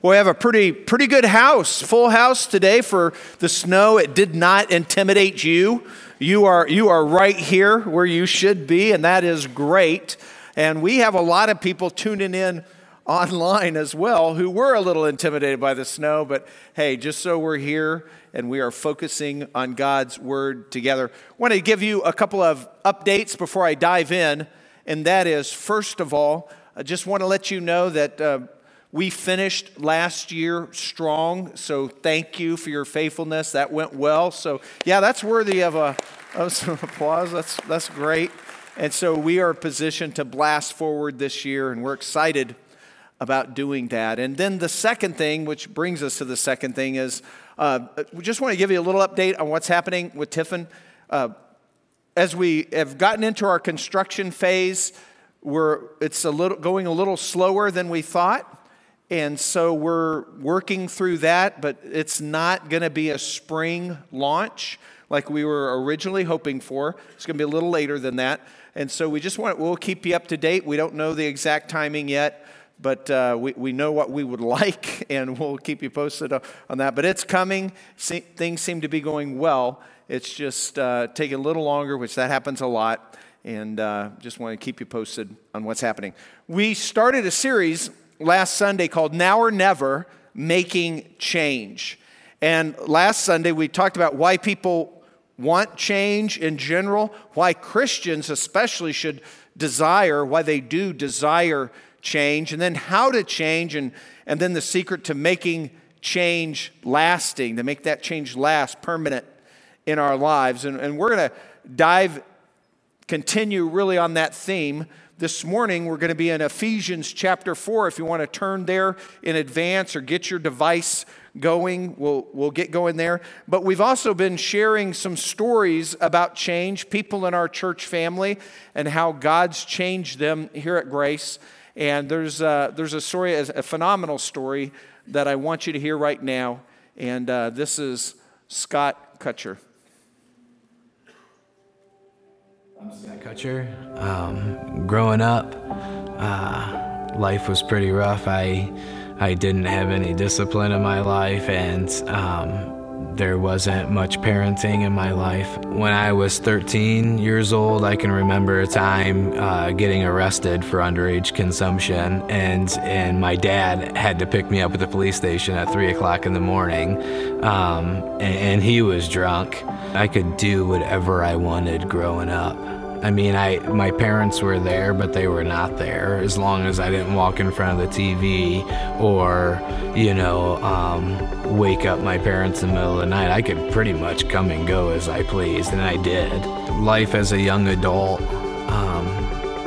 We have a pretty pretty good house, full house today for the snow. It did not intimidate you. You are you are right here where you should be, and that is great. And we have a lot of people tuning in online as well who were a little intimidated by the snow, but hey, just so we're here and we are focusing on God's word together. I want to give you a couple of updates before I dive in, and that is first of all, I just want to let you know that uh, we finished last year strong, so thank you for your faithfulness. That went well. So, yeah, that's worthy of, a, of some applause. That's, that's great. And so we are positioned to blast forward this year, and we're excited about doing that. And then the second thing, which brings us to the second thing, is uh, we just want to give you a little update on what's happening with Tiffin. Uh, as we have gotten into our construction phase, we're, it's a little, going a little slower than we thought. And so we're working through that, but it's not going to be a spring launch like we were originally hoping for. It's going to be a little later than that. And so we just want, we'll keep you up to date. We don't know the exact timing yet but uh, we, we know what we would like, and we'll keep you posted on that. But it's coming. See, things seem to be going well. It's just uh, taking a little longer, which that happens a lot, and uh, just want to keep you posted on what's happening. We started a series last Sunday called Now or Never Making Change. And last Sunday, we talked about why people want change in general, why Christians especially should desire, why they do desire change, and then how to change, and, and then the secret to making change lasting, to make that change last permanent in our lives. And, and we're going to dive, continue really on that theme. This morning, we're going to be in Ephesians chapter 4. If you want to turn there in advance or get your device going, we'll, we'll get going there. But we've also been sharing some stories about change, people in our church family, and how God's changed them here at Grace. And there's a, there's a story, a phenomenal story that I want you to hear right now. And uh, this is Scott Kutcher. Scott Kutcher. Um, growing up, uh, life was pretty rough. I I didn't have any discipline in my life, and um, there wasn't much parenting in my life. When I was 13 years old, I can remember a time uh, getting arrested for underage consumption, and and my dad had to pick me up at the police station at three o'clock in the morning, um, and, and he was drunk. I could do whatever I wanted growing up. I mean, I my parents were there, but they were not there. As long as I didn't walk in front of the TV or, you know, um, wake up my parents in the middle of the night, I could pretty much come and go as I pleased, and I did. Life as a young adult, um,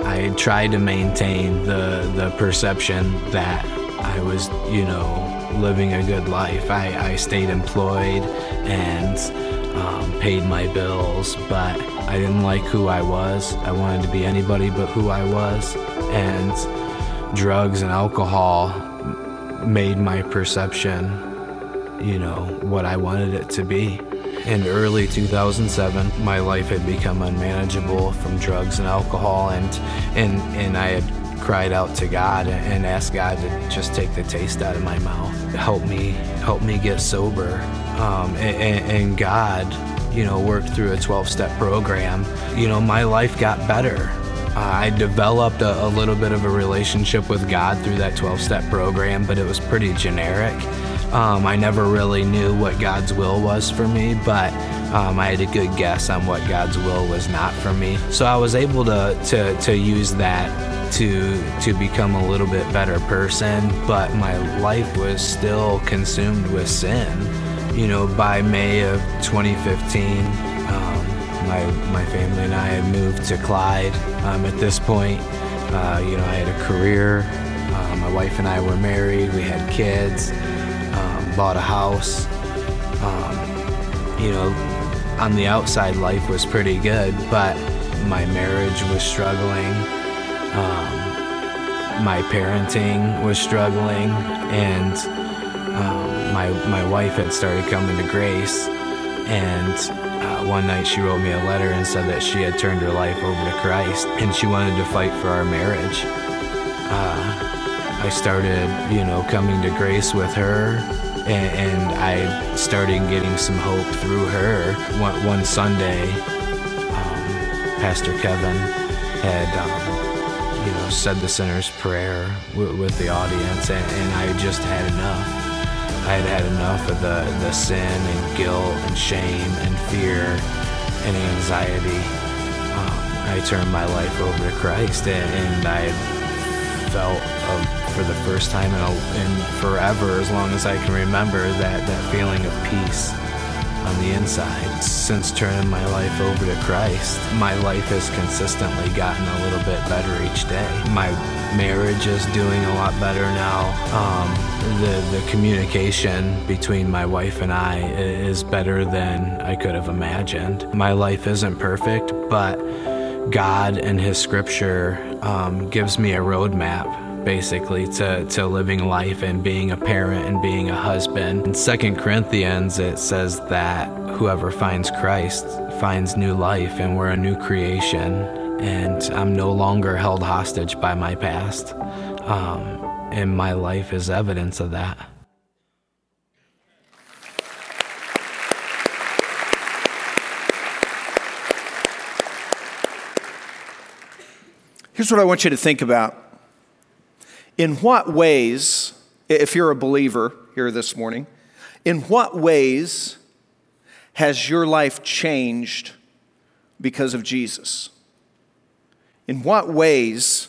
I tried to maintain the the perception that I was, you know, living a good life. I, I stayed employed and um, paid my bills, but I didn't like who I was. I wanted to be anybody but who I was. And drugs and alcohol made my perception, you know, what I wanted it to be. In early 2007, my life had become unmanageable from drugs and alcohol, and, and, and I had cried out to God and asked God to just take the taste out of my mouth, help me, help me get sober. Um, and, and God you know, worked through a 12 step program, you know, my life got better. I developed a, a, little bit of a relationship with God through that 12 step program, but it was pretty generic. Um, I never really knew what God's will was for me, but um, I had a good guess on what God's will was not for me. So I was able to, to, to use that to, to become a little bit better person, but my life was still consumed with sin you know, by May of 2015, um, my, my family and I had moved to Clyde. Um, at this point, uh, you know, I had a career. Uh, my wife and I were married. We had kids. Um, bought a house. Um, you know, on the outside, life was pretty good, but my marriage was struggling. Um, my parenting was struggling, and um, my my wife had started coming to grace, and uh, one night she wrote me a letter and said that she had turned her life over to Christ and she wanted to fight for our marriage. Uh, I started, you know, coming to grace with her and, and I started getting some hope through her. One, one Sunday, um, Pastor Kevin had, um, you know, said the sinner's prayer with, the audience, and, and, I just had enough. I had had enough of the, the sin and guilt and shame and fear and anxiety. Um, I turned my life over to Christ, and, and I felt a for the first time in, a, in forever, as long as I can remember, that, that feeling of peace on the inside. Since turning my life over to Christ, my life has consistently gotten a little bit better each day. My marriage is doing a lot better now. Um, the, the communication between my wife and I is better than I could have imagined. My life isn't perfect, but God and His Scripture um, gives me a roadmap basically to, to living life and being a parent and being a husband. In Second Corinthians, it says that whoever finds Christ finds new life and we're a new creation. And I'm no longer held hostage by my past. Um, and my life is evidence of that. Here's what I want you to think about in what ways, if you're a believer here this morning, in what ways has your life changed because of Jesus? In what ways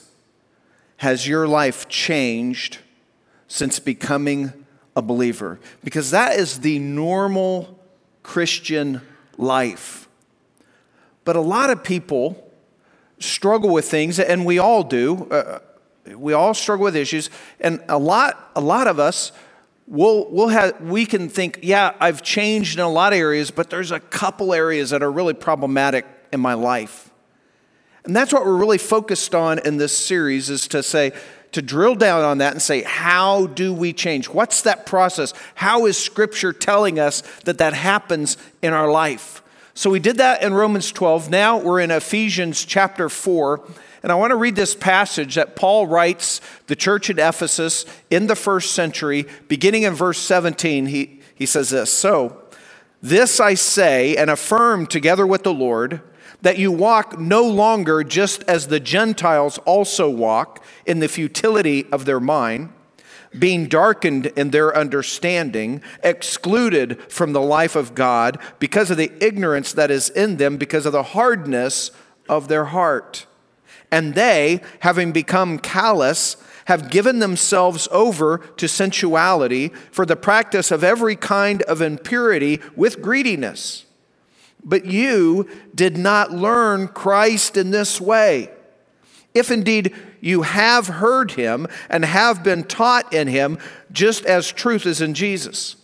has your life changed since becoming a believer? Because that is the normal Christian life. But a lot of people struggle with things, and we all do. Uh, we all struggle with issues, and a lot, a lot of us will will have we can think, yeah, I've changed in a lot of areas, but there's a couple areas that are really problematic in my life. And that's what we're really focused on in this series is to say, to drill down on that and say, how do we change? What's that process? How is Scripture telling us that that happens in our life? So we did that in Romans 12. Now we're in Ephesians chapter 4. And I want to read this passage that Paul writes the church at Ephesus in the first century, beginning in verse 17. He, he says this So, this I say and affirm together with the Lord that you walk no longer just as the Gentiles also walk in the futility of their mind, being darkened in their understanding, excluded from the life of God because of the ignorance that is in them, because of the hardness of their heart and they, having become callous, have given themselves over to sensuality for the practice of every kind of impurity with greediness. But you did not learn Christ in this way. If indeed you have heard him and have been taught in him, just as truth is in Jesus.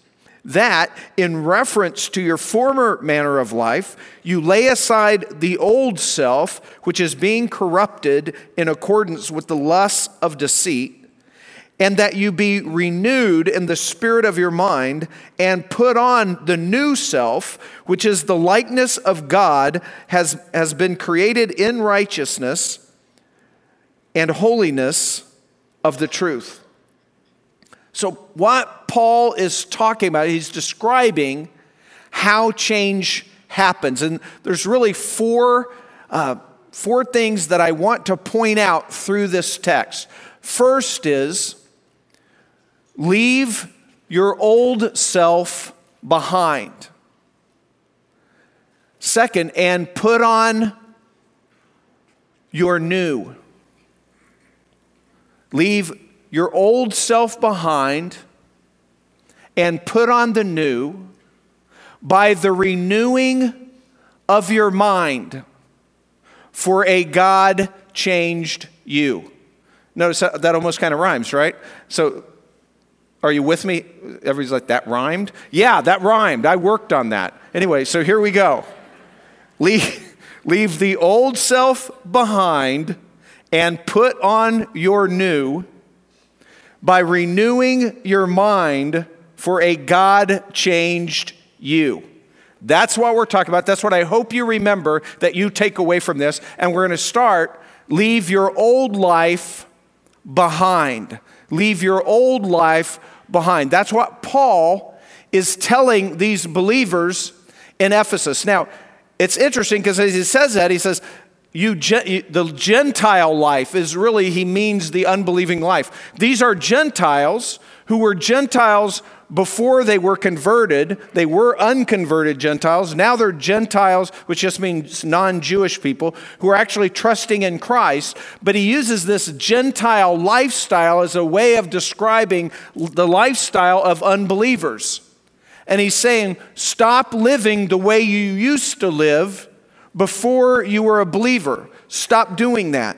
That in reference to your former manner of life, you lay aside the old self, which is being corrupted in accordance with the lusts of deceit, and that you be renewed in the spirit of your mind, and put on the new self, which is the likeness of God, has, has been created in righteousness and holiness of the truth. So, what Paul is talking about, he's describing how change happens. And there's really four, uh, four things that I want to point out through this text. First is leave your old self behind. Second, and put on your new. Leave your old self behind and put on the new by the renewing of your mind for a God changed you. Notice that, almost kind of rhymes, right? So, are you with me? Everybody's like, that rhymed? Yeah, that rhymed. I worked on that. Anyway, so here we go. Leave, leave the old self behind and put on your new by renewing your mind for a God changed you. That's what we're talking about. That's what I hope you remember that you take away from this. And we're going to start leave your old life behind. Leave your old life behind. That's what Paul is telling these believers in Ephesus. Now, it's interesting because as he says that, he says, you, the Gentile life is really, he means the unbelieving life. These are Gentiles who were Gentiles before they were converted. They were unconverted Gentiles. Now they're Gentiles, which just means non Jewish people who are actually trusting in Christ. But he uses this Gentile lifestyle as a way of describing the lifestyle of unbelievers. And he's saying, stop living the way you used to live before you were a believer. Stop doing that.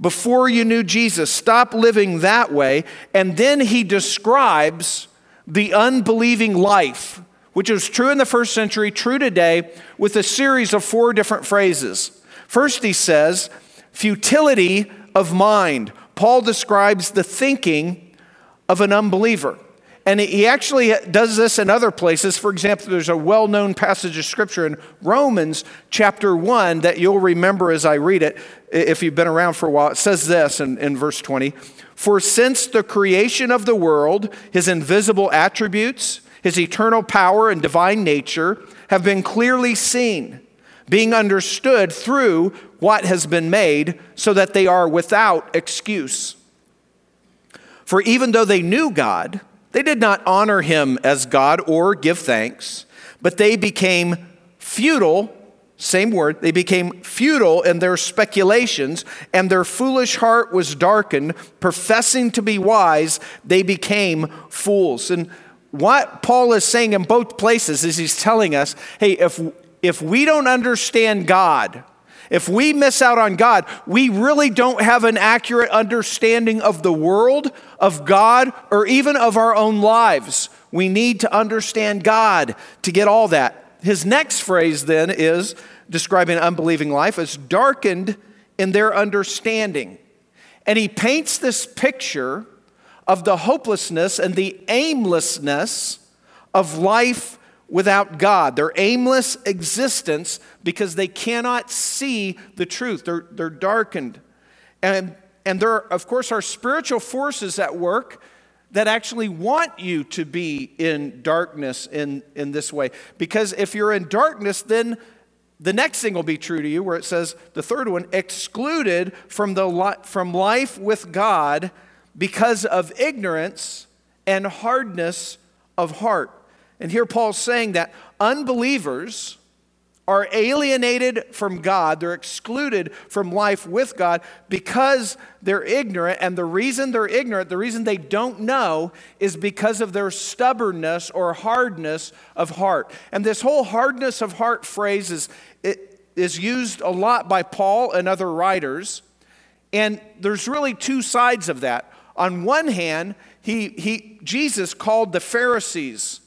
Before you knew Jesus, stop living that way. And then he describes the unbelieving life, which was true in the first century, true today, with a series of four different phrases. First, he says, futility of mind. Paul describes the thinking of an unbeliever. And he actually does this in other places. For example, there's a well known passage of scripture in Romans chapter 1 that you'll remember as I read it if you've been around for a while. It says this in, in verse 20 For since the creation of the world, his invisible attributes, his eternal power and divine nature have been clearly seen, being understood through what has been made, so that they are without excuse. For even though they knew God, they did not honor him as God or give thanks, but they became futile, same word, they became futile in their speculations, and their foolish heart was darkened. Professing to be wise, they became fools. And what Paul is saying in both places is he's telling us hey, if, if we don't understand God, if we miss out on God, we really don't have an accurate understanding of the world, of God, or even of our own lives. We need to understand God to get all that. His next phrase then is describing unbelieving life as darkened in their understanding. And he paints this picture of the hopelessness and the aimlessness of life without God, their aimless existence because they cannot see the truth. They're, they're darkened. And, and there, are, of course, are spiritual forces at work that actually want you to be in darkness in, in this way. Because if you're in darkness, then the next thing will be true to you, where it says, the third one, excluded from, the, from life with God because of ignorance and hardness of heart. And here Paul's saying that unbelievers are alienated from God, they're excluded from life with God because they're ignorant. And the reason they're ignorant, the reason they don't know, is because of their stubbornness or hardness of heart. And this whole hardness of heart phrase is, is used a lot by Paul and other writers. And there's really two sides of that. On one hand, he, he, Jesus called the Pharisees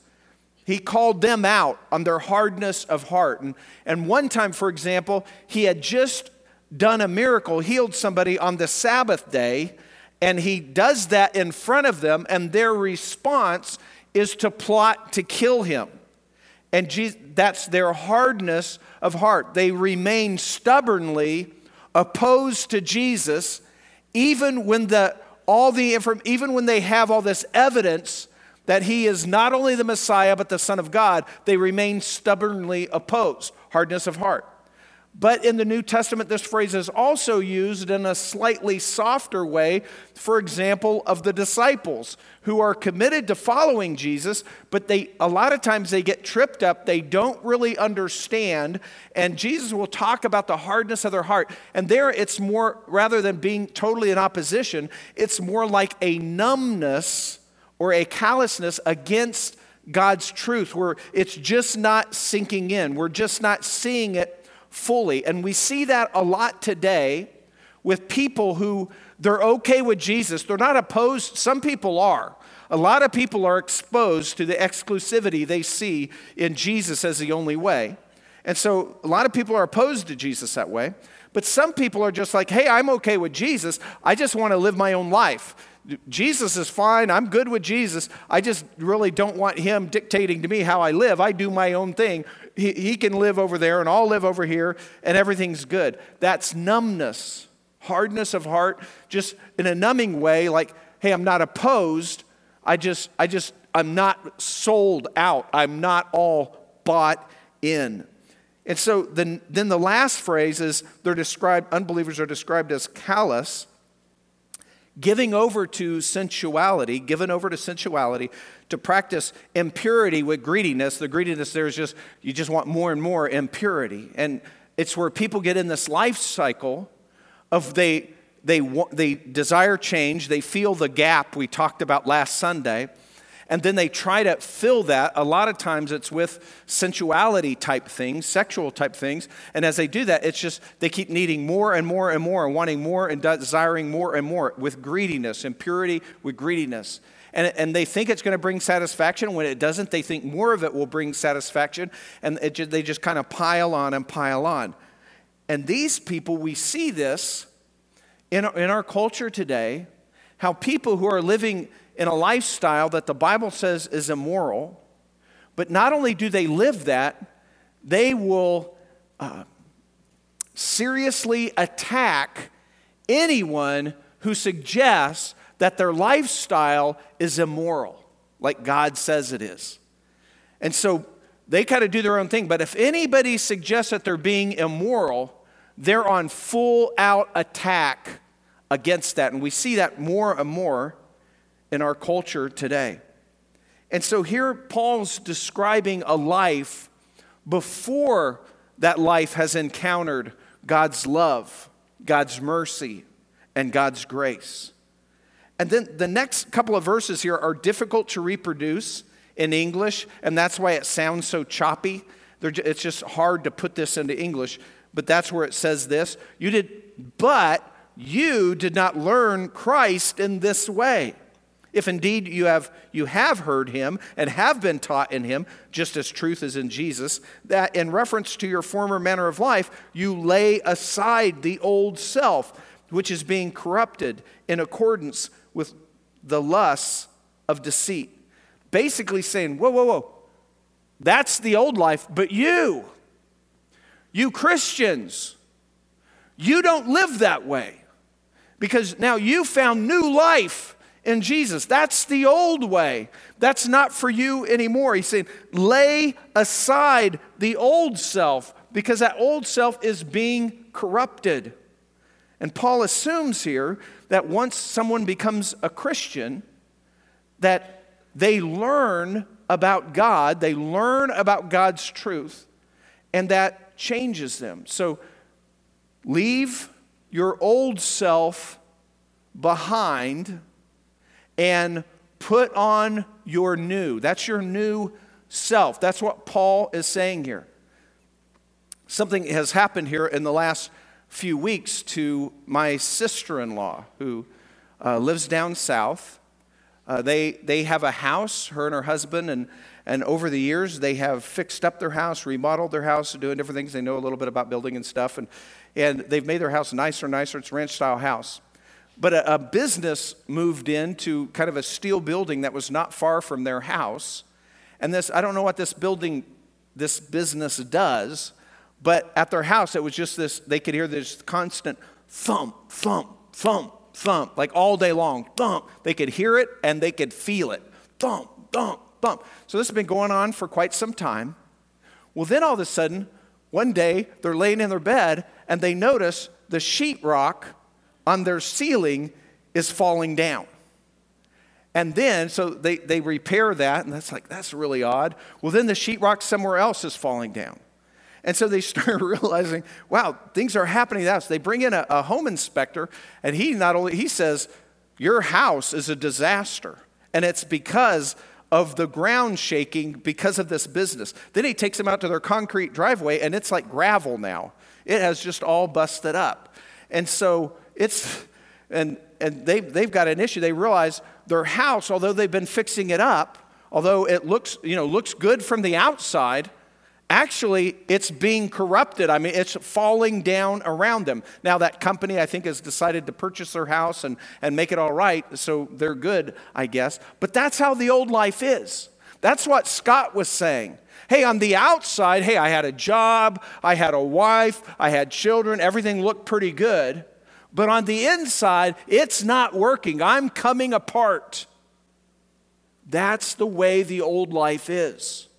he called them out on their hardness of heart. And, and one time, for example, he had just done a miracle, healed somebody on the Sabbath day, and he does that in front of them, and their response is to plot to kill him. And Jesus, that's their hardness of heart. They remain stubbornly opposed to Jesus, even when the all the even when they have all this evidence that he is not only the Messiah, but the Son of God, they remain stubbornly opposed, hardness of heart. But in the New Testament, this phrase is also used in a slightly softer way, for example, of the disciples who are committed to following Jesus, but they a lot of times they get tripped up, they don't really understand, and Jesus will talk about the hardness of their heart. And there it's more rather than being totally in opposition, it's more like a numbness or a callousness against God's truth where it's just not sinking in. We're just not seeing it fully. And we see that a lot today with people who they're okay with Jesus. They're not opposed. Some people are. A lot of people are exposed to the exclusivity they see in Jesus as the only way. And so a lot of people are opposed to Jesus that way. But some people are just like, hey, I'm okay with Jesus. I just want to live my own life. Jesus is fine. I'm good with Jesus. I just really don't want him dictating to me how I live. I do my own thing. He, he can live over there and I'll live over here and everything's good. That's numbness, hardness of heart, just in a numbing way, like, hey, I'm not opposed. I just, I just, I'm not sold out. I'm not all bought in. And so then, then the last phrase is they're described, unbelievers are described as callous, giving over to sensuality, given over to sensuality, to practice impurity with greediness. The greediness there is just, you just want more and more impurity. And it's where people get in this life cycle of they, they, they desire change, they feel the gap we talked about last Sunday, and then they try to fill that. A lot of times it's with sensuality type things, sexual type things. And as they do that, it's just they keep needing more and more and more and wanting more and desiring more and more with greediness, impurity with greediness. And, and they think it's going to bring satisfaction. When it doesn't, they think more of it will bring satisfaction. And just, they just kind of pile on and pile on. And these people, we see this in, in our culture today, how people who are living in a lifestyle that the Bible says is immoral, but not only do they live that, they will uh, seriously attack anyone who suggests that their lifestyle is immoral, like God says it is. And so they kind of do their own thing. But if anybody suggests that they're being immoral, they're on full out attack against that. And we see that more and more in our culture today. And so here Paul's describing a life before that life has encountered God's love, God's mercy, and God's grace. And then the next couple of verses here are difficult to reproduce in English, and that's why it sounds so choppy. It's just hard to put this into English, but that's where it says this. You did, but you did not learn Christ in this way. If indeed you have, you have heard him and have been taught in him, just as truth is in Jesus, that in reference to your former manner of life, you lay aside the old self, which is being corrupted in accordance with the lusts of deceit. Basically saying, whoa, whoa, whoa, that's the old life, but you, you Christians, you don't live that way. Because now you found new life in Jesus. That's the old way. That's not for you anymore. He's saying, lay aside the old self because that old self is being corrupted. And Paul assumes here that once someone becomes a Christian, that they learn about God, they learn about God's truth, and that changes them. So leave your old self behind and put on your new. That's your new self. That's what Paul is saying here. Something has happened here in the last few weeks to my sister in law who uh, lives down south. Uh, they, they have a house, her and her husband, and, and over the years they have fixed up their house, remodeled their house, doing different things. They know a little bit about building and stuff, and, and they've made their house nicer and nicer. It's a ranch style house. But a, a business moved into kind of a steel building that was not far from their house. And this, I don't know what this building, this business does, but at their house, it was just this, they could hear this constant thump, thump, thump, thump, like all day long, thump. They could hear it and they could feel it. Thump, thump, thump. So this has been going on for quite some time. Well, then all of a sudden, one day, they're laying in their bed and they notice the sheetrock on their ceiling is falling down. And then, so they, they repair that, and that's like, that's really odd. Well, then the sheetrock somewhere else is falling down. And so they start realizing, wow, things are happening to us. They bring in a, a home inspector, and he not only, he says, your house is a disaster. And it's because of the ground shaking because of this business. Then he takes them out to their concrete driveway, and it's like gravel now. It has just all busted up. And so it's, and, and they, they've got an issue. They realize their house, although they've been fixing it up, although it looks, you know, looks good from the outside, actually it's being corrupted. I mean, it's falling down around them. Now, that company, I think, has decided to purchase their house and, and make it all right, so they're good, I guess. But that's how the old life is. That's what Scott was saying. Hey, on the outside, hey, I had a job, I had a wife, I had children, everything looked pretty good. But on the inside, it's not working. I'm coming apart. That's the way the old life is.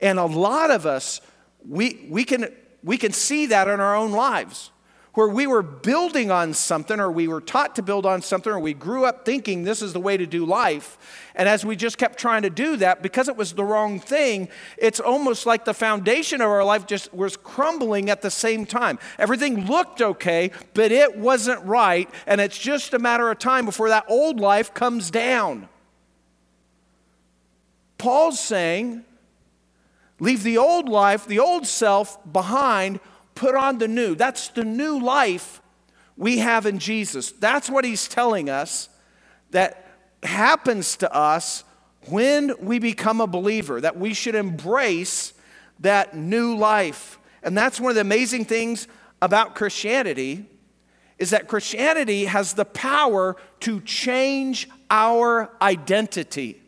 And a lot of us, we, we, can, we can see that in our own lives where we were building on something or we were taught to build on something or we grew up thinking this is the way to do life. And as we just kept trying to do that, because it was the wrong thing, it's almost like the foundation of our life just was crumbling at the same time. Everything looked okay, but it wasn't right. And it's just a matter of time before that old life comes down. Paul's saying, leave the old life, the old self behind put on the new. That's the new life we have in Jesus. That's what he's telling us that happens to us when we become a believer, that we should embrace that new life. And that's one of the amazing things about Christianity is that Christianity has the power to change our identity.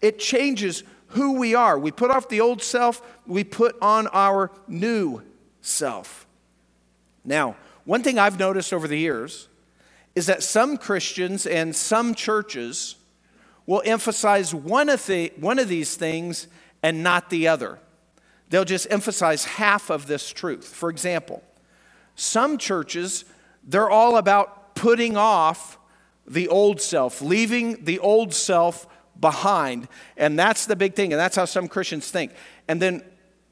It changes who we are. We put off the old self, we put on our new self. Now, one thing I've noticed over the years is that some Christians and some churches will emphasize one of, the, one of these things and not the other. They'll just emphasize half of this truth. For example, some churches, they're all about putting off the old self, leaving the old self behind. And that's the big thing. And that's how some Christians think. And then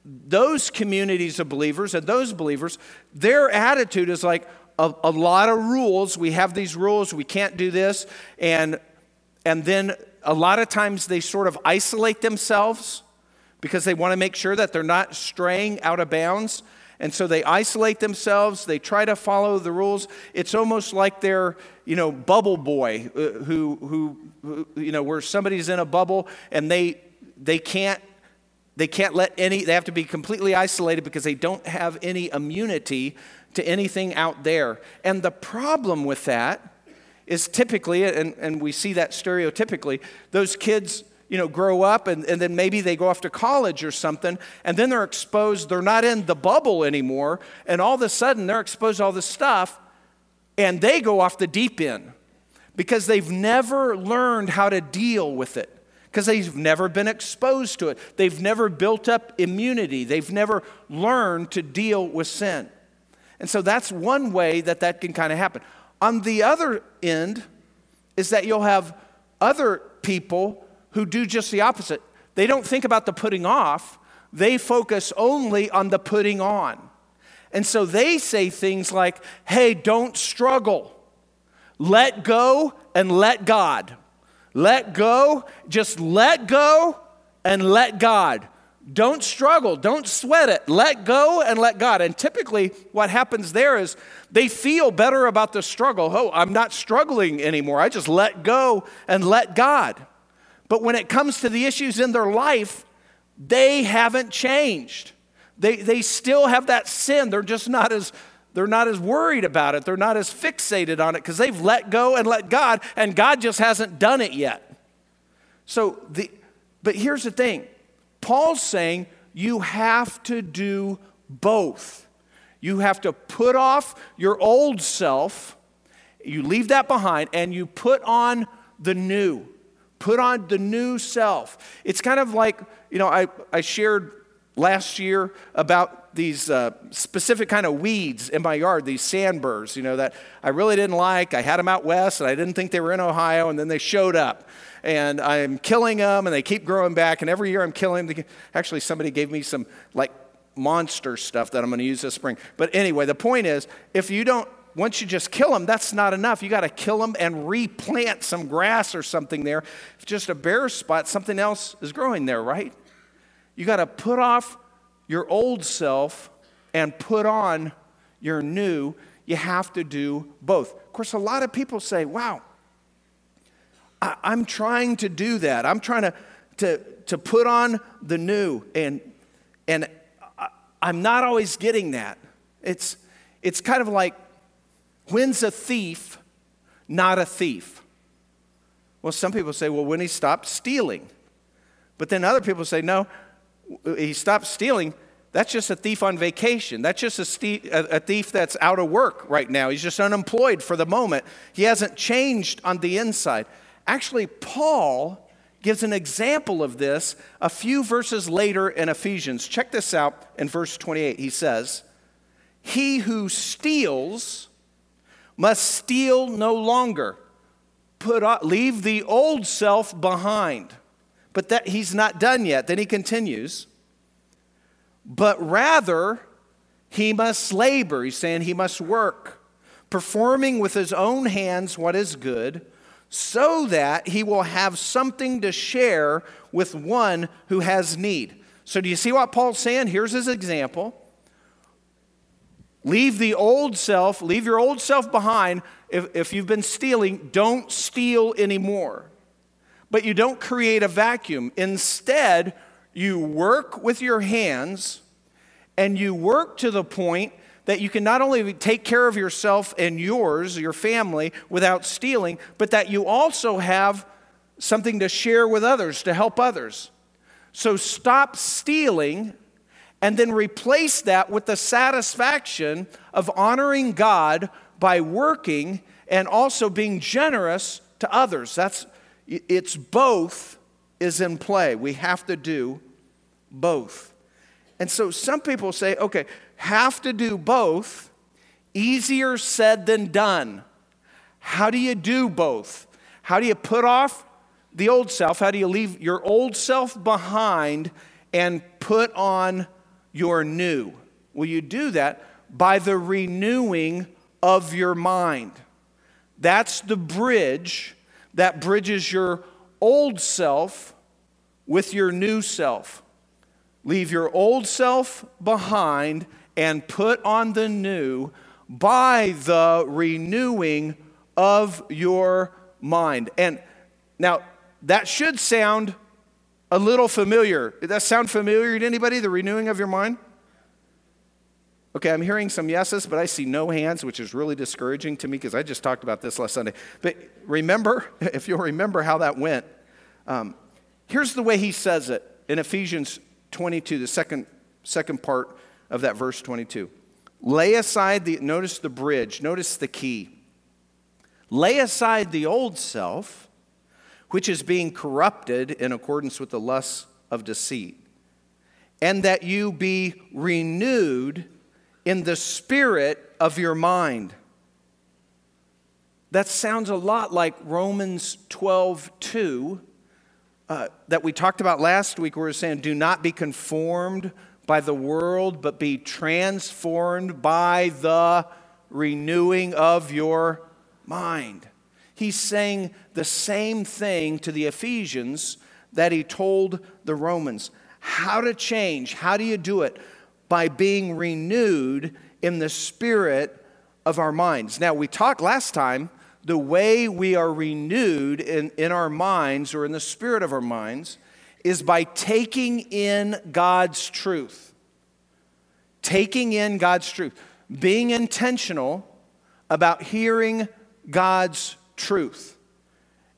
those communities of believers and those believers, their attitude is like a, a, lot of rules. We have these rules, we can't do this. And, and then a lot of times they sort of isolate themselves because they want to make sure that they're not straying out of bounds. And so they isolate themselves, they try to follow the rules. It's almost like they're, you know, bubble boy uh, who, who, who, you know, where somebody's in a bubble and they, they can't they can't let any, they have to be completely isolated because they don't have any immunity to anything out there. And the problem with that is typically, and, and we see that stereotypically, those kids, you know, grow up and, and then maybe they go off to college or something, and then they're exposed, they're not in the bubble anymore, and all of a sudden they're exposed to all this stuff, and they go off the deep end because they've never learned how to deal with it because they've never been exposed to it. They've never built up immunity. They've never learned to deal with sin. And so that's one way that that can kind of happen. On the other end is that you'll have other people who do just the opposite. They don't think about the putting off, they focus only on the putting on. And so they say things like, hey, don't struggle. Let go and let God. Let go, just let go and let God. Don't struggle, don't sweat it. Let go and let God. And typically, what happens there is they feel better about the struggle. Oh, I'm not struggling anymore. I just let go and let God. But when it comes to the issues in their life, they haven't changed. They, they still have that sin. They're just not as they're not as worried about it. They're not as fixated on it because they've let go and let God, and God just hasn't done it yet. So, the, but here's the thing Paul's saying you have to do both. You have to put off your old self, you leave that behind, and you put on the new. Put on the new self. It's kind of like, you know, I, I shared last year about these uh, specific kind of weeds in my yard, these sandburrs, you know, that I really didn't like. I had them out west and I didn't think they were in Ohio, and then they showed up. And I'm killing them and they keep growing back. And every year I'm killing them. Actually, somebody gave me some like monster stuff that I'm going to use this spring. But anyway, the point is if you don't, once you just kill them, that's not enough. You got to kill them and replant some grass or something there. If just a bare spot, something else is growing there, right? You got to put off your old self and put on your new, you have to do both. Of course, a lot of people say, wow, I, am trying to do that. I'm trying to, to, to put on the new, and, and I, I'm not always getting that. It's, it's kind of like, when's a thief not a thief? Well, some people say, well, when he stopped stealing. But then other people say, no, he stopped stealing, that's just a thief on vacation. That's just a, thief that's out of work right now. He's just unemployed for the moment. He hasn't changed on the inside. Actually, Paul gives an example of this a few verses later in Ephesians. Check this out in verse 28. He says, He who steals must steal no longer. Put leave the old self behind. But that he's not done yet. Then he continues, but rather he must labor. He's saying he must work, performing with his own hands what is good, so that he will have something to share with one who has need. So, do you see what Paul's saying? Here's his example. Leave the old self, leave your old self behind. If, if you've been stealing, don't steal anymore. But you don't create a vacuum. Instead, you work with your hands and you work to the point that you can not only take care of yourself and yours, your family, without stealing, but that you also have something to share with others, to help others. So stop stealing and then replace that with the satisfaction of honoring God by working and also being generous to others. That's it's both is in play. We have to do both. And so some people say, okay, have to do both, easier said than done. How do you do both? How do you put off the old self? How do you leave your old self behind and put on your new? Will you do that by the renewing of your mind? That's the bridge that bridges your old self with your new self. Leave your old self behind and put on the new by the renewing of your mind. And now that should sound a little familiar. Does that sound familiar to anybody, the renewing of your mind? Okay, I'm hearing some yeses, but I see no hands, which is really discouraging to me because I just talked about this last Sunday. But remember, if you'll remember how that went, um, here's the way he says it in Ephesians 22, the second, second part of that verse 22. Lay aside the, notice the bridge, notice the key. Lay aside the old self, which is being corrupted in accordance with the lusts of deceit, and that you be renewed in the spirit of your mind. That sounds a lot like Romans 12 2, uh, that we talked about last week, where we are saying, Do not be conformed by the world, but be transformed by the renewing of your mind. He's saying the same thing to the Ephesians that he told the Romans. How to change? How do you do it? By being renewed in the spirit of our minds. Now, we talked last time, the way we are renewed in, in our minds or in the spirit of our minds is by taking in God's truth. Taking in God's truth. Being intentional about hearing God's truth.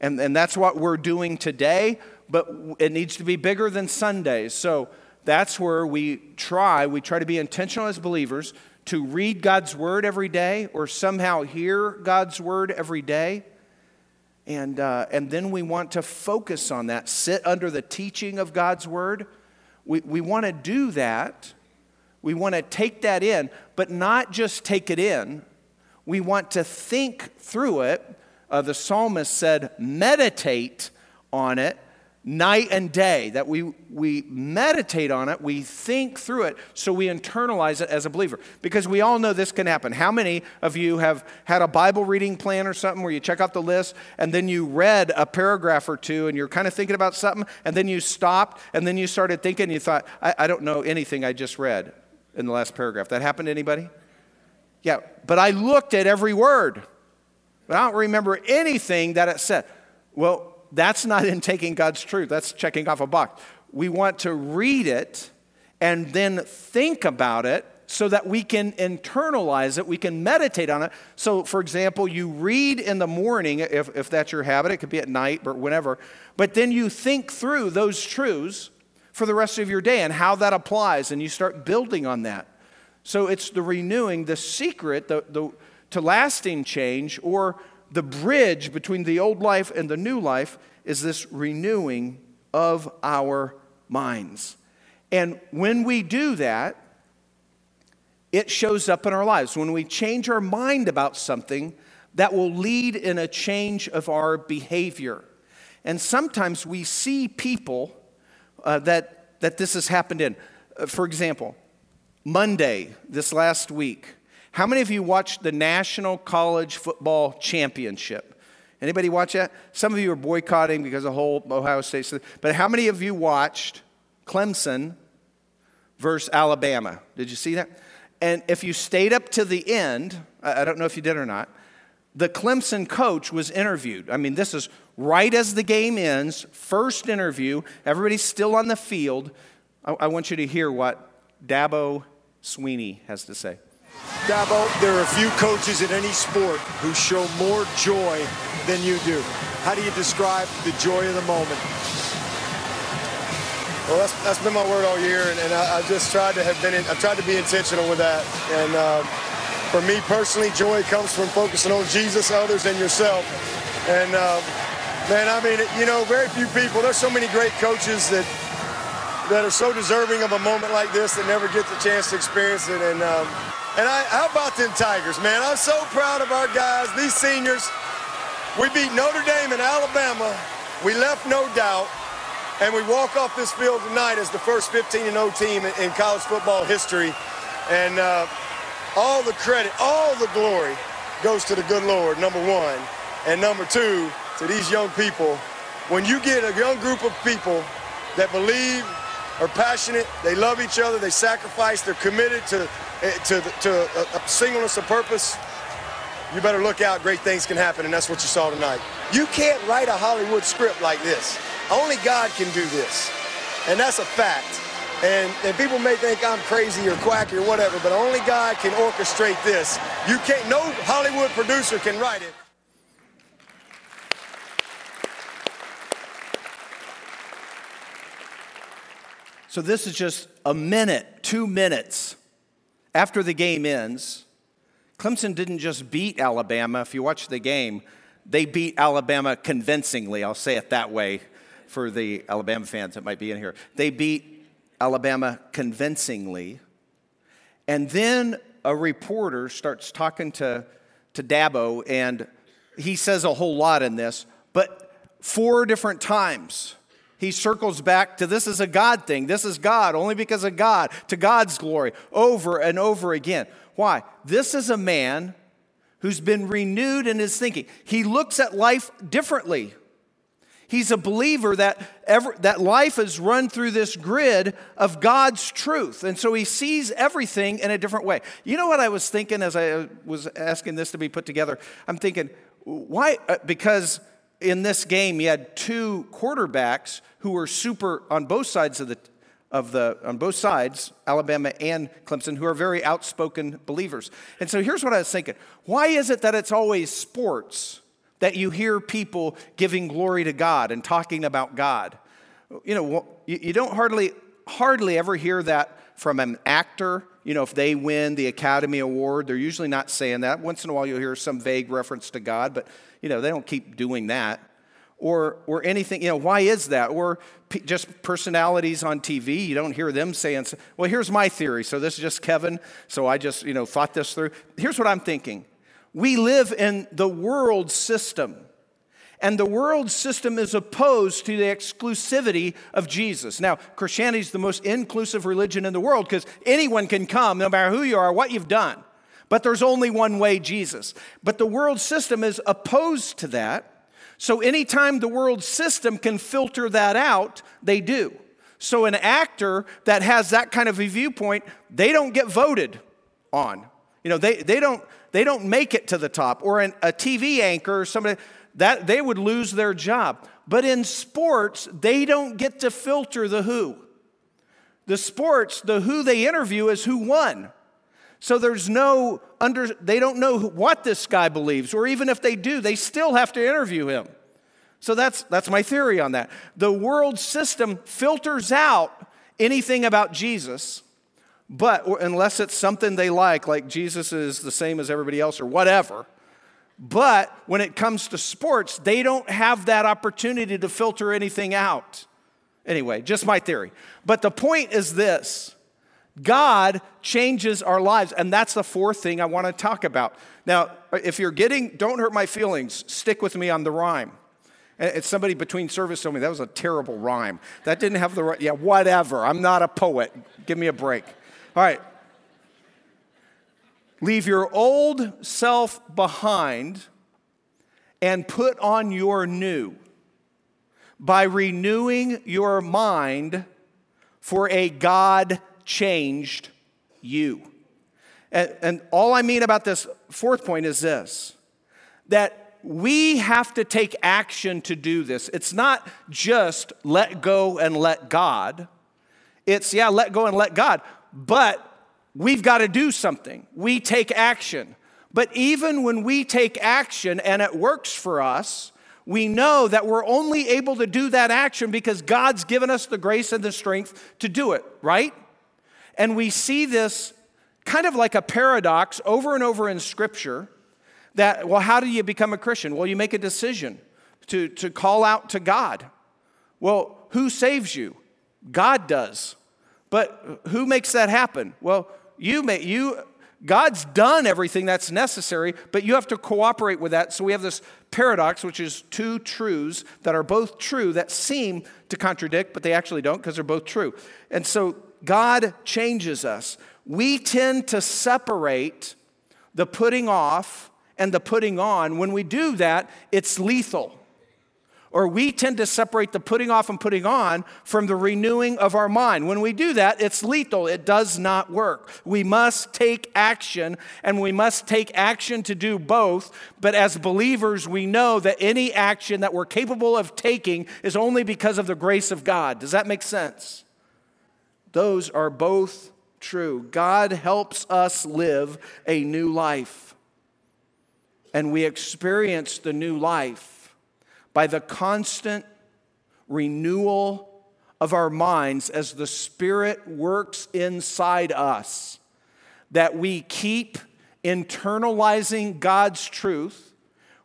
And, and that's what we're doing today, but it needs to be bigger than Sundays. So, that's where we try, we try to be intentional as believers to read God's word every day or somehow hear God's word every day. And, uh, and then we want to focus on that, sit under the teaching of God's word. We, we want to do that. We want to take that in, but not just take it in. We want to think through it. Uh, the psalmist said, meditate on it night and day, that we, we meditate on it, we think through it, so we internalize it as a believer. Because we all know this can happen. How many of you have had a Bible reading plan or something where you check out the list and then you read a paragraph or two and you're kind of thinking about something and then you stopped and then you started thinking and you thought, I, I don't know anything I just read in the last paragraph. That happened to anybody? Yeah, but I looked at every word, but I don't remember anything that it said. Well, that's not in taking God's truth, that's checking off a box. We want to read it and then think about it so that we can internalize it, we can meditate on it. So, for example, you read in the morning, if, if that's your habit, it could be at night or whenever, but then you think through those truths for the rest of your day and how that applies, and you start building on that. So it's the renewing, the secret the, the, to lasting change, or the bridge between the old life and the new life is this renewing of our minds. And when we do that, it shows up in our lives. When we change our mind about something, that will lead in a change of our behavior. And sometimes we see people uh, that, that this has happened in. Uh, for example, Monday, this last week, how many of you watched the National College Football Championship? Anybody watch that? Some of you are boycotting because of the whole Ohio State. But how many of you watched Clemson versus Alabama? Did you see that? And if you stayed up to the end, I don't know if you did or not, the Clemson coach was interviewed. I mean, this is right as the game ends, first interview. Everybody's still on the field. I, I want you to hear what Dabo Swinney has to say. Dabo, there are a few coaches in any sport who show more joy than you do. How do you describe the joy of the moment? Well, that's, that's been my word all year, and, and I, I, just tried to have been. In, I tried to be intentional with that. And uh, for me personally, joy comes from focusing on Jesus, others, and yourself. And uh, man, I mean, you know, very few people. There's so many great coaches that that are so deserving of a moment like this that never get the chance to experience it. And um, and I, how about them Tigers, man? I'm so proud of our guys, these seniors. We beat Notre Dame and Alabama. We left no doubt. And we walk off this field tonight as the first 15 0 team in college football history. And uh, all the credit, all the glory goes to the good Lord, number one. And number two, to these young people. When you get a young group of people that believe, are passionate, they love each other, they sacrifice, they're committed to, Eh, to, to a, a singleness of purpose, you better look out. Great things can happen, and that's what you saw tonight. You can't write a Hollywood script like this. Only God can do this. And that's a fact. And, and people may think I'm crazy or quacky or whatever, but only God can orchestrate this. You can't, no Hollywood producer can write it. So this is just a minute, two minutes after the game ends. Clemson didn't just beat Alabama. If you watch the game, they beat Alabama convincingly. I'll say it that way for the Alabama fans that might be in here. They beat Alabama convincingly. And then a reporter starts talking to, to Dabo, and he says a whole lot in this, but four different times he circles back to this is a God thing. This is God, only because of God, to God's glory, over and over again. Why? This is a man who's been renewed in his thinking. He looks at life differently. He's a believer that, ever, that life is run through this grid of God's truth. And so he sees everything in a different way. You know what I was thinking as I was asking this to be put together? I'm thinking, why? Uh, because in this game, you had two quarterbacks who were super on both sides of the of the on both sides, Alabama and Clemson, who are very outspoken believers. And so here's what I was thinking: Why is it that it's always sports that you hear people giving glory to God and talking about God. You know, you don't hardly, hardly ever hear that from an actor. You know, if they win the Academy Award, they're usually not saying that. Once in a while, you'll hear some vague reference to God, but, you know, they don't keep doing that. Or, or anything, you know, why is that? Or p- just personalities on TV, you don't hear them saying, well, here's my theory. So this is just Kevin. So I just, you know, thought this through. Here's what I'm thinking we live in the world system. And the world system is opposed to the exclusivity of Jesus. Now, Christianity is the most inclusive religion in the world because anyone can come, no matter who you are, what you've done. But there's only one way, Jesus. But the world system is opposed to that. So anytime the world system can filter that out, they do. So an actor that has that kind of a viewpoint, they don't get voted on. You know, they, they don't they don't make it to the top, or an, a TV anchor or somebody that they would lose their job. But in sports, they don't get to filter the who. The sports, the who they interview is who won. So there's no under they don't know what this guy believes or even if they do, they still have to interview him. So that's that's my theory on that. The world system filters out anything about Jesus, but unless it's something they like, like Jesus is the same as everybody else or whatever. But when it comes to sports, they don't have that opportunity to filter anything out. Anyway, just my theory. But the point is this God changes our lives. And that's the fourth thing I want to talk about. Now, if you're getting, don't hurt my feelings, stick with me on the rhyme. It's somebody between service told me that was a terrible rhyme. That didn't have the right, yeah, whatever. I'm not a poet. Give me a break. All right. Leave your old self behind and put on your new by renewing your mind for a God changed you. And, and, all I mean about this fourth point is this that we have to take action to do this. It's not just let go and let God. It's, yeah, let go and let God, but we've got to do something. We take action. But even when we take action and it works for us, we know that we're only able to do that action because God's given us the grace and the strength to do it, right? And we see this kind of like a paradox over and over in Scripture that, well, how do you become a Christian? Well, you make a decision to, to call out to God. Well, who saves you? God does. But who makes that happen? Well, you may, you, God's done everything that's necessary, but you have to cooperate with that. So we have this paradox, which is two truths that are both true that seem to contradict, but they actually don't because they're both true. And so God changes us. We tend to separate the putting off and the putting on. When we do that, it's lethal. Or we tend to separate the putting off and putting on from the renewing of our mind. When we do that, it's lethal. It does not work. We must take action, and we must take action to do both. But as believers, we know that any action that we're capable of taking is only because of the grace of God. Does that make sense? Those are both true. God helps us live a new life. And we experience the new life by the constant renewal of our minds as the Spirit works inside us, that we keep internalizing God's truth,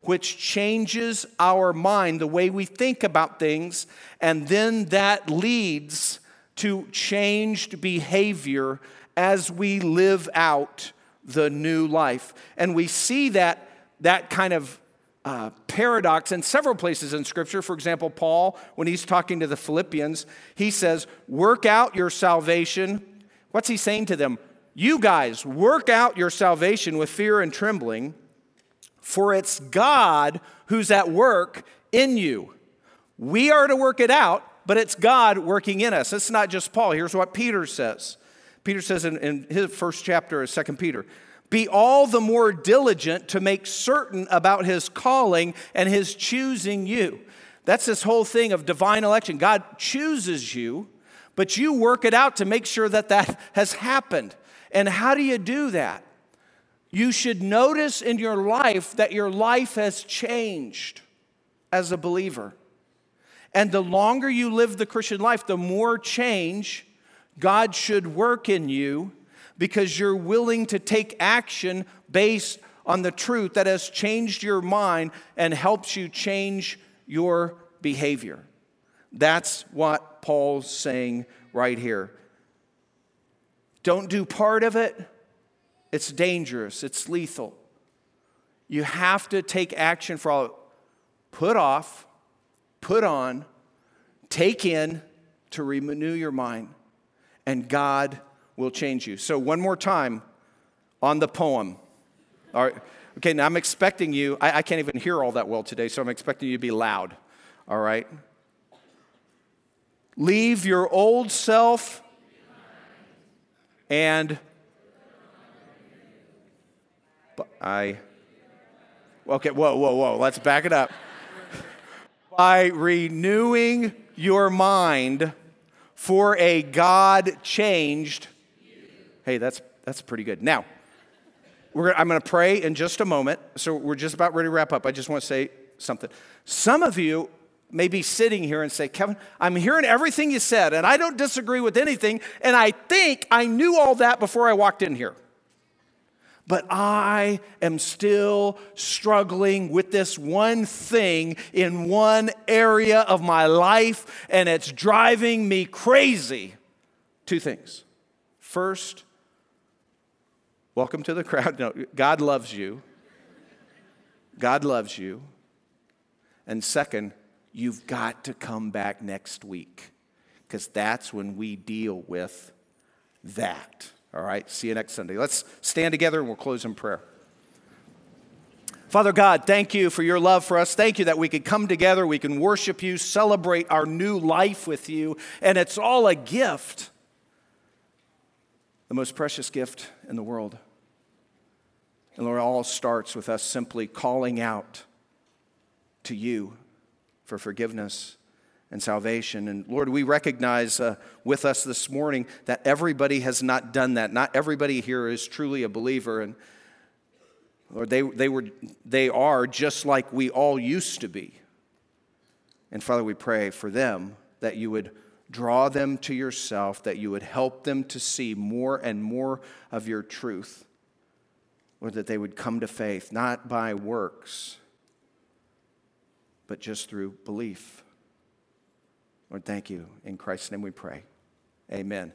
which changes our mind, the way we think about things, and then that leads to changed behavior as we live out the new life. And we see that, that kind of uh, paradox in several places in Scripture. For example, Paul, when he's talking to the Philippians, he says, Work out your salvation. What's he saying to them? You guys, work out your salvation with fear and trembling, for it's God who's at work in you. We are to work it out, but it's God working in us. It's not just Paul. Here's what Peter says Peter says in, in his first chapter of 2 Peter be all the more diligent to make certain about his calling and his choosing you. That's this whole thing of divine election. God chooses you, but you work it out to make sure that that has happened. And how do you do that? You should notice in your life that your life has changed as a believer. And the longer you live the Christian life, the more change God should work in you because you're willing to take action based on the truth that has changed your mind and helps you change your behavior. That's what Paul's saying right here. Don't do part of it, it's dangerous, it's lethal. You have to take action for all. Put off, put on, take in to renew your mind, and God will change you. So, one more time on the poem. All right. Okay, now I'm expecting you, I, I can't even hear all that well today, so I'm expecting you to be loud. All right. Leave your old self and I. Okay, whoa, whoa, whoa, let's back it up by renewing your mind for a God changed. Hey, that's, that's pretty good. Now, I'm going to pray in just a moment. So we're just about ready to wrap up. I just want to say something. Some of you, may be sitting here and say, Kevin, I'm hearing everything you said, and I don't disagree with anything, and I think I knew all that before I walked in here. But I am still struggling with this one thing in one area of my life, and it's driving me crazy. Two things. First, welcome to the crowd. No, God loves you. God loves you. And second, you've got to come back next week because that's when we deal with that. All right, see you next Sunday. Let's stand together and we'll close in prayer. Father God, thank you for your love for us. Thank you that we could come together, we can worship you, celebrate our new life with you, and it's all a gift. The most precious gift in the world. And Lord, it all starts with us simply calling out to you for forgiveness and salvation. And Lord, we recognize uh, with us this morning that everybody has not done that. Not everybody here is truly a believer. And Lord, they, they, were, they are just like we all used to be. And Father, we pray for them that you would draw them to yourself, that you would help them to see more and more of your truth. or that they would come to faith, not by works, but just through belief. Lord, thank you. In Christ's name we pray. Amen.